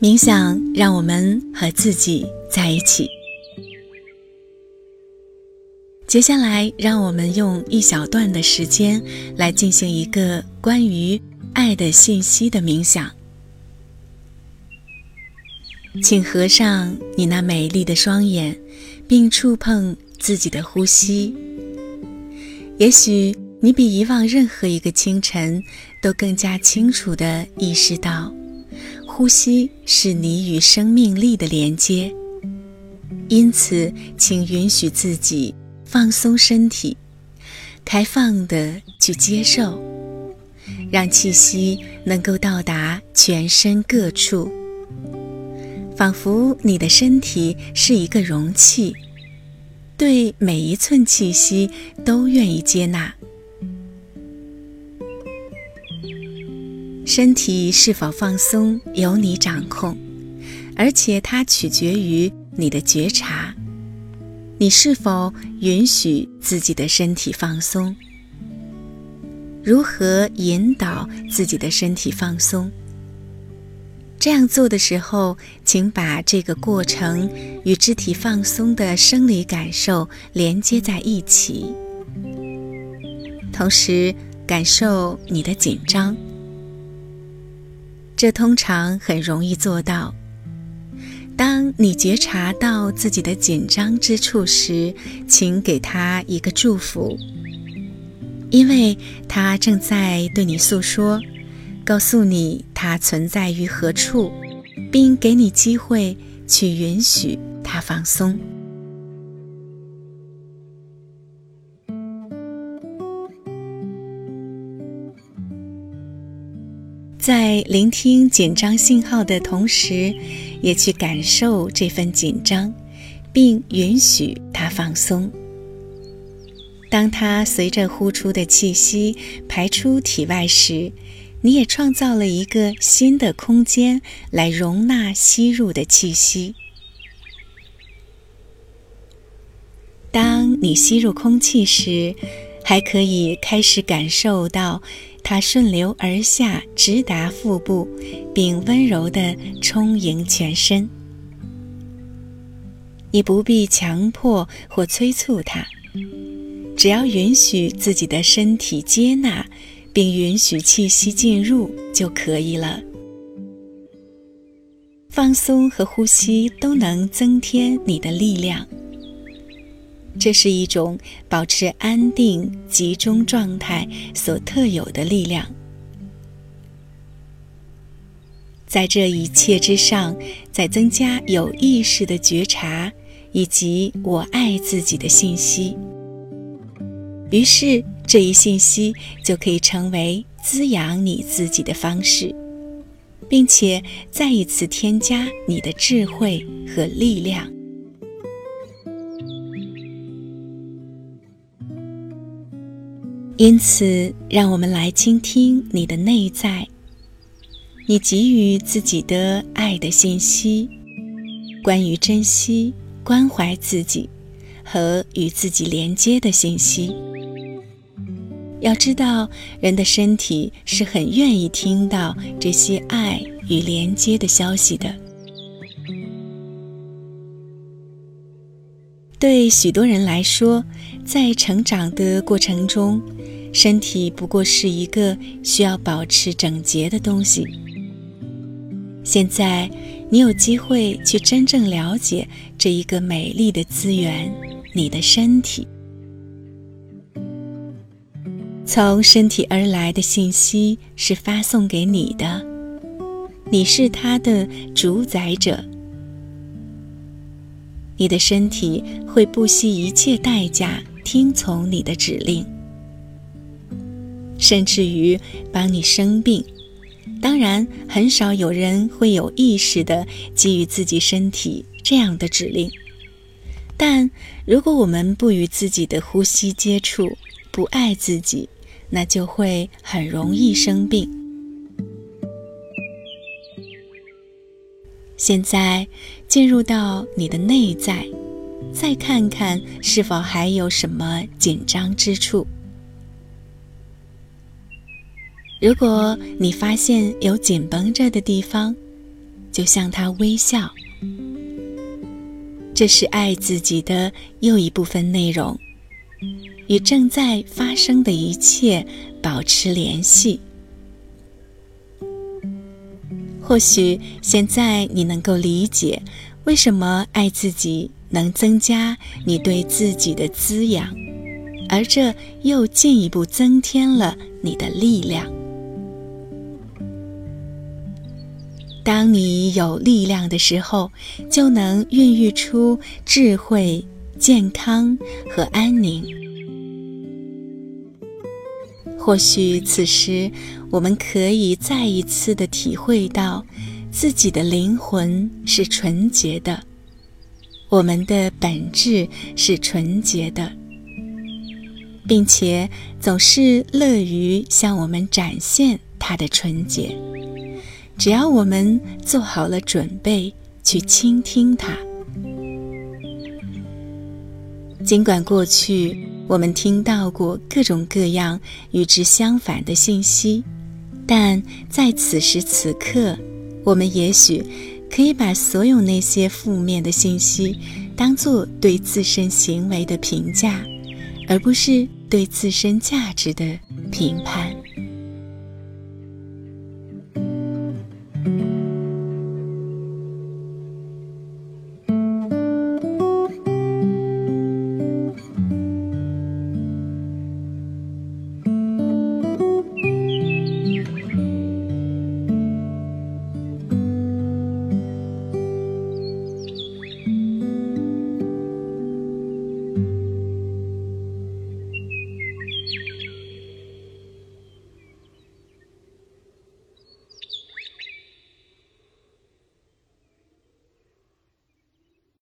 冥想让我们和自己在一起。接下来，让我们用一小段的时间来进行一个关于爱的信息的冥想。请合上你那美丽的双眼，并触碰自己的呼吸。也许你比以往任何一个清晨都更加清楚地意识到。呼吸是你与生命力的连接，因此，请允许自己放松身体，开放的去接受，让气息能够到达全身各处，仿佛你的身体是一个容器，对每一寸气息都愿意接纳。身体是否放松由你掌控，而且它取决于你的觉察。你是否允许自己的身体放松？如何引导自己的身体放松？这样做的时候，请把这个过程与肢体放松的生理感受连接在一起，同时感受你的紧张。这通常很容易做到。当你觉察到自己的紧张之处时，请给他一个祝福，因为他正在对你诉说，告诉你他存在于何处，并给你机会去允许他放松。在聆听紧张信号的同时，也去感受这份紧张，并允许它放松。当它随着呼出的气息排出体外时，你也创造了一个新的空间来容纳吸入的气息。当你吸入空气时，还可以开始感受到。它顺流而下，直达腹部，并温柔地充盈全身。你不必强迫或催促它，只要允许自己的身体接纳，并允许气息进入就可以了。放松和呼吸都能增添你的力量。这是一种保持安定、集中状态所特有的力量。在这一切之上，再增加有意识的觉察以及我爱自己的信息。于是，这一信息就可以成为滋养你自己的方式，并且再一次添加你的智慧和力量。因此，让我们来倾听你的内在，你给予自己的爱的信息，关于珍惜、关怀自己和与自己连接的信息。要知道，人的身体是很愿意听到这些爱与连接的消息的。对许多人来说，在成长的过程中，身体不过是一个需要保持整洁的东西。现在，你有机会去真正了解这一个美丽的资源——你的身体。从身体而来的信息是发送给你的，你是它的主宰者。你的身体会不惜一切代价听从你的指令。甚至于帮你生病，当然很少有人会有意识的给予自己身体这样的指令。但如果我们不与自己的呼吸接触，不爱自己，那就会很容易生病。现在进入到你的内在，再看看是否还有什么紧张之处。如果你发现有紧绷着的地方，就向他微笑。这是爱自己的又一部分内容，与正在发生的一切保持联系。或许现在你能够理解，为什么爱自己能增加你对自己的滋养，而这又进一步增添了你的力量。当你有力量的时候，就能孕育出智慧、健康和安宁。或许此时，我们可以再一次的体会到，自己的灵魂是纯洁的，我们的本质是纯洁的，并且总是乐于向我们展现它的纯洁。只要我们做好了准备去倾听它，尽管过去我们听到过各种各样与之相反的信息，但在此时此刻，我们也许可以把所有那些负面的信息当做对自身行为的评价，而不是对自身价值的评判。